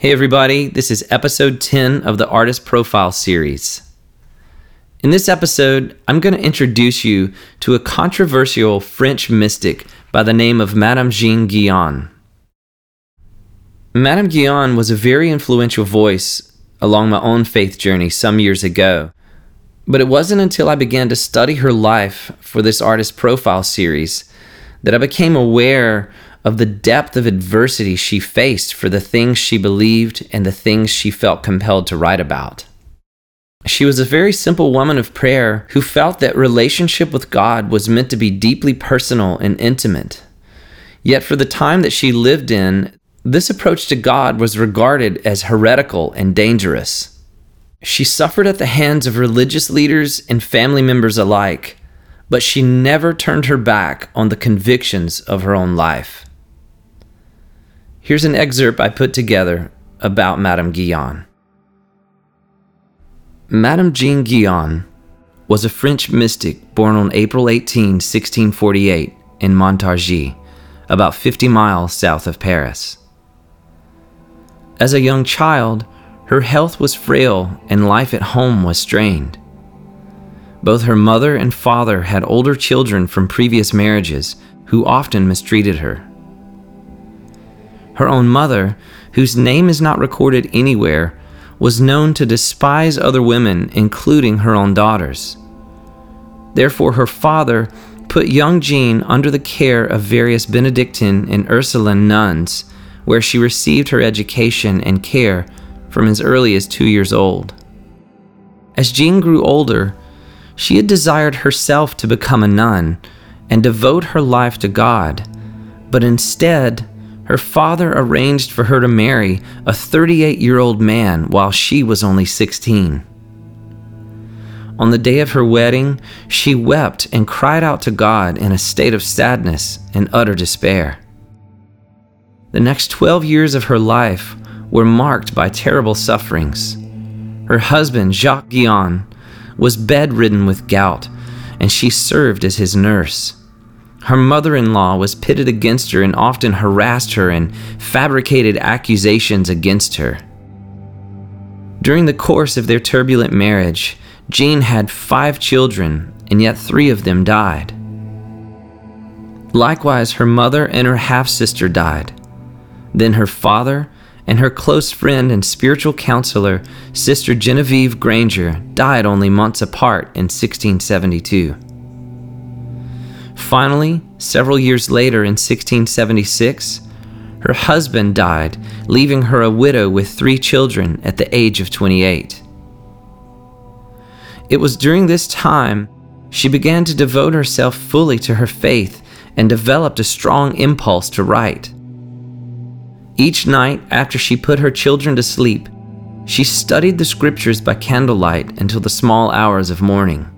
Hey, everybody, this is episode 10 of the Artist Profile series. In this episode, I'm going to introduce you to a controversial French mystic by the name of Madame Jeanne Guyon. Madame Guyon was a very influential voice along my own faith journey some years ago. But it wasn't until I began to study her life for this artist profile series that I became aware of the depth of adversity she faced for the things she believed and the things she felt compelled to write about. She was a very simple woman of prayer who felt that relationship with God was meant to be deeply personal and intimate. Yet, for the time that she lived in, this approach to God was regarded as heretical and dangerous. She suffered at the hands of religious leaders and family members alike, but she never turned her back on the convictions of her own life. Here's an excerpt I put together about Madame Guyon. Madame Jeanne Guyon was a French mystic born on April 18, 1648, in Montargis, about 50 miles south of Paris. As a young child, her health was frail and life at home was strained. Both her mother and father had older children from previous marriages who often mistreated her. Her own mother, whose name is not recorded anywhere, was known to despise other women, including her own daughters. Therefore, her father put young Jeanne under the care of various Benedictine and Ursuline nuns, where she received her education and care from as early as two years old. As Jeanne grew older, she had desired herself to become a nun and devote her life to God, but instead, her father arranged for her to marry a 38 year old man while she was only 16. On the day of her wedding, she wept and cried out to God in a state of sadness and utter despair. The next 12 years of her life were marked by terrible sufferings. Her husband, Jacques Guyon, was bedridden with gout, and she served as his nurse. Her mother in law was pitted against her and often harassed her and fabricated accusations against her. During the course of their turbulent marriage, Jeanne had five children, and yet three of them died. Likewise, her mother and her half sister died. Then her father and her close friend and spiritual counselor, Sister Genevieve Granger, died only months apart in 1672. Finally, several years later in 1676, her husband died, leaving her a widow with three children at the age of 28. It was during this time she began to devote herself fully to her faith and developed a strong impulse to write. Each night after she put her children to sleep, she studied the scriptures by candlelight until the small hours of morning.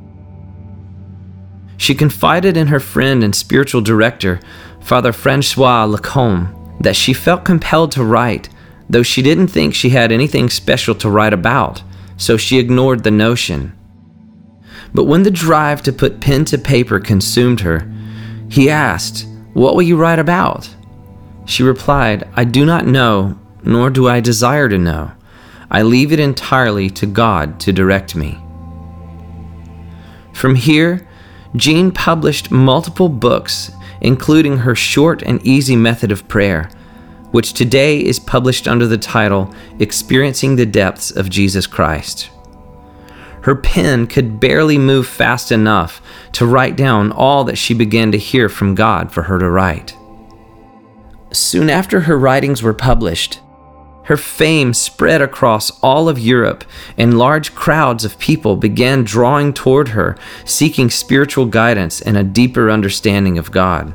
She confided in her friend and spiritual director, Father Francois Lacombe, that she felt compelled to write, though she didn't think she had anything special to write about, so she ignored the notion. But when the drive to put pen to paper consumed her, he asked, What will you write about? She replied, I do not know, nor do I desire to know. I leave it entirely to God to direct me. From here, Jeanne published multiple books, including her short and easy method of prayer, which today is published under the title Experiencing the Depths of Jesus Christ. Her pen could barely move fast enough to write down all that she began to hear from God for her to write. Soon after her writings were published, her fame spread across all of Europe, and large crowds of people began drawing toward her, seeking spiritual guidance and a deeper understanding of God.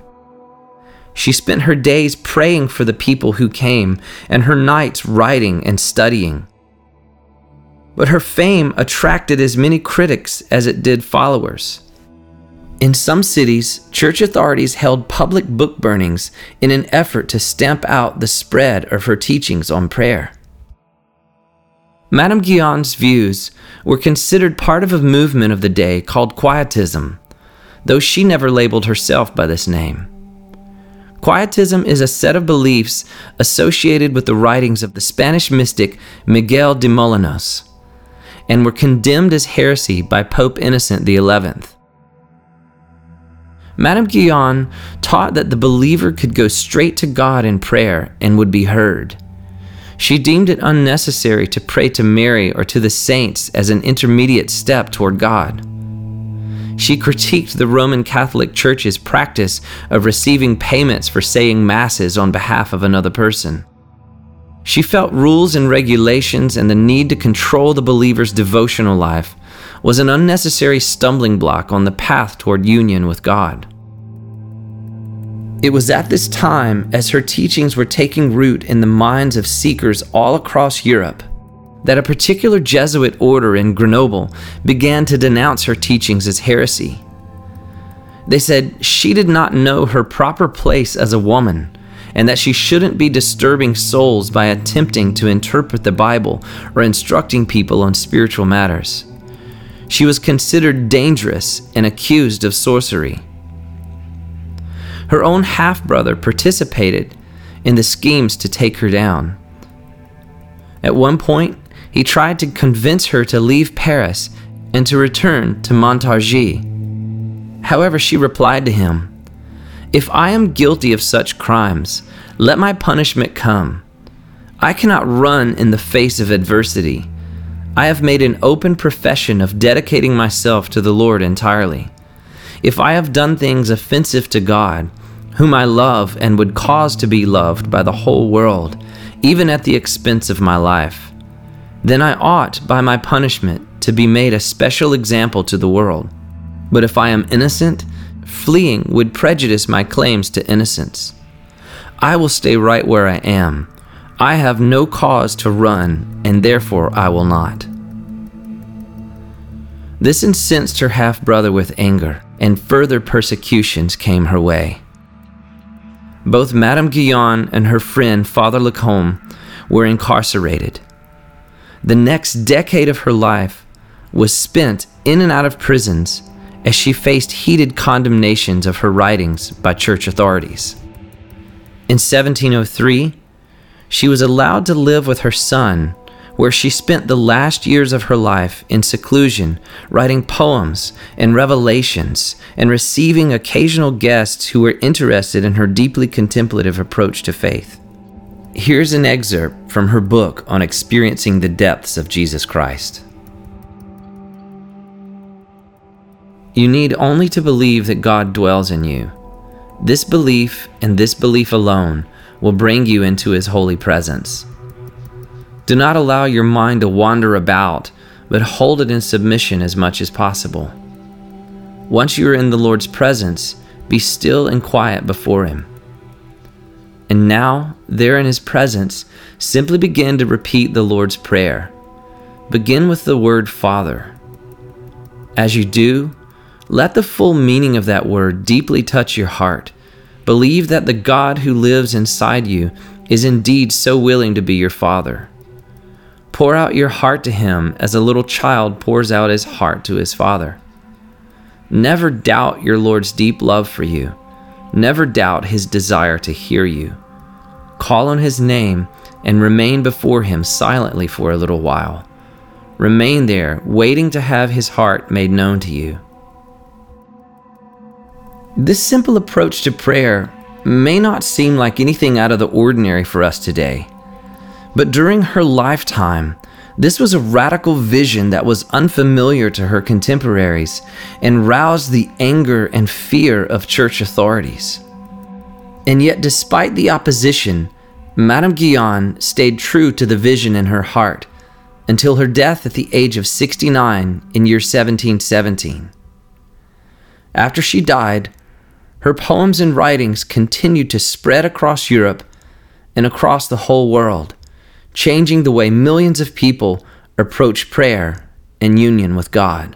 She spent her days praying for the people who came, and her nights writing and studying. But her fame attracted as many critics as it did followers. In some cities, church authorities held public book burnings in an effort to stamp out the spread of her teachings on prayer. Madame Guyon's views were considered part of a movement of the day called Quietism, though she never labeled herself by this name. Quietism is a set of beliefs associated with the writings of the Spanish mystic Miguel de Molinos and were condemned as heresy by Pope Innocent XI. Madame Guyon taught that the believer could go straight to God in prayer and would be heard. She deemed it unnecessary to pray to Mary or to the saints as an intermediate step toward God. She critiqued the Roman Catholic Church's practice of receiving payments for saying masses on behalf of another person. She felt rules and regulations and the need to control the believer's devotional life was an unnecessary stumbling block on the path toward union with God. It was at this time, as her teachings were taking root in the minds of seekers all across Europe, that a particular Jesuit order in Grenoble began to denounce her teachings as heresy. They said she did not know her proper place as a woman and that she shouldn't be disturbing souls by attempting to interpret the Bible or instructing people on spiritual matters. She was considered dangerous and accused of sorcery. Her own half brother participated in the schemes to take her down. At one point, he tried to convince her to leave Paris and to return to Montargis. However, she replied to him, If I am guilty of such crimes, let my punishment come. I cannot run in the face of adversity. I have made an open profession of dedicating myself to the Lord entirely. If I have done things offensive to God, whom I love and would cause to be loved by the whole world, even at the expense of my life, then I ought, by my punishment, to be made a special example to the world. But if I am innocent, fleeing would prejudice my claims to innocence. I will stay right where I am. I have no cause to run, and therefore I will not. This incensed her half brother with anger, and further persecutions came her way. Both Madame Guyon and her friend Father Lacombe were incarcerated. The next decade of her life was spent in and out of prisons as she faced heated condemnations of her writings by church authorities. In 1703, she was allowed to live with her son, where she spent the last years of her life in seclusion, writing poems and revelations, and receiving occasional guests who were interested in her deeply contemplative approach to faith. Here's an excerpt from her book on experiencing the depths of Jesus Christ. You need only to believe that God dwells in you this belief and this belief alone will bring you into His holy presence. Do not allow your mind to wander about, but hold it in submission as much as possible. Once you are in the Lord's presence, be still and quiet before Him. And now, there in His presence, simply begin to repeat the Lord's Prayer. Begin with the word Father. As you do, let the full meaning of that word deeply touch your heart. Believe that the God who lives inside you is indeed so willing to be your Father. Pour out your heart to Him as a little child pours out his heart to his Father. Never doubt your Lord's deep love for you. Never doubt His desire to hear you. Call on His name and remain before Him silently for a little while. Remain there, waiting to have His heart made known to you. This simple approach to prayer may not seem like anything out of the ordinary for us today, but during her lifetime, this was a radical vision that was unfamiliar to her contemporaries and roused the anger and fear of church authorities. And yet, despite the opposition, Madame Guyon stayed true to the vision in her heart until her death at the age of 69 in year 1717. After she died, her poems and writings continued to spread across Europe and across the whole world, changing the way millions of people approach prayer and union with God.